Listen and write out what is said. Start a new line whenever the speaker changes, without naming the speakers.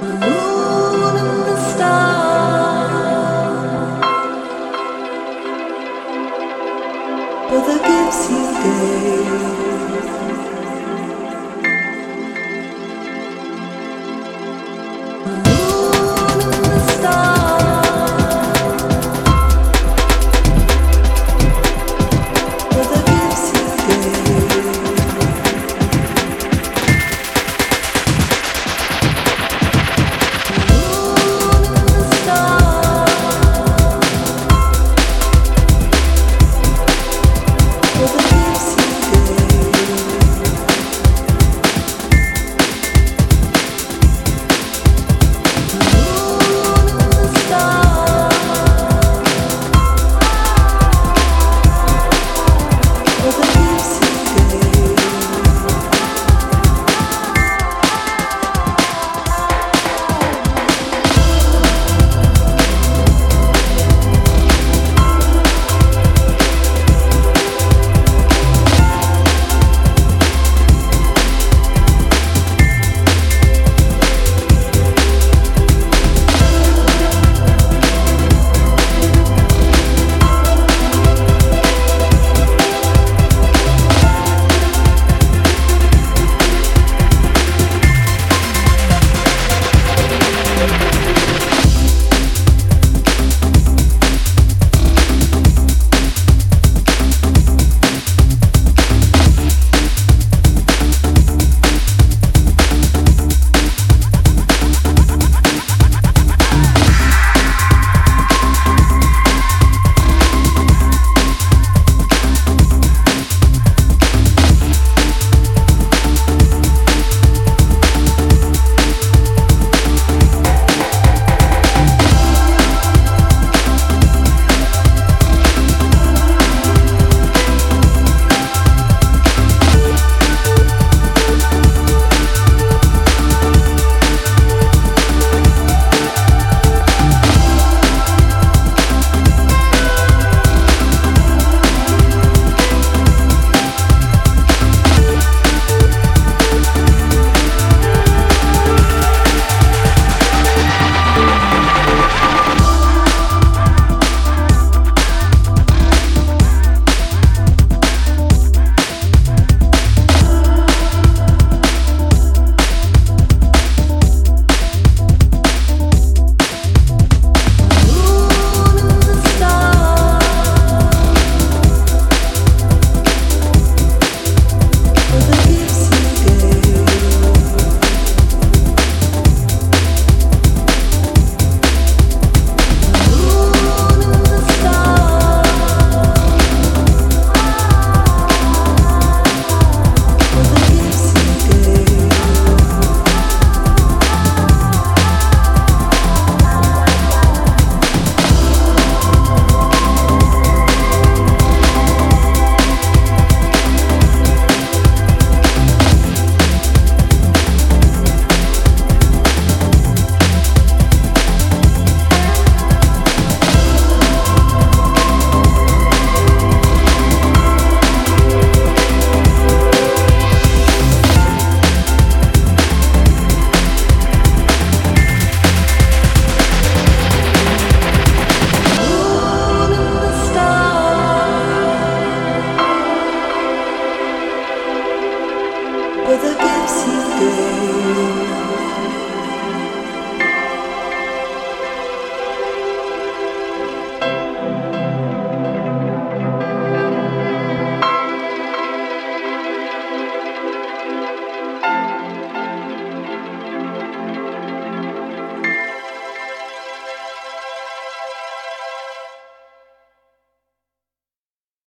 Ooh.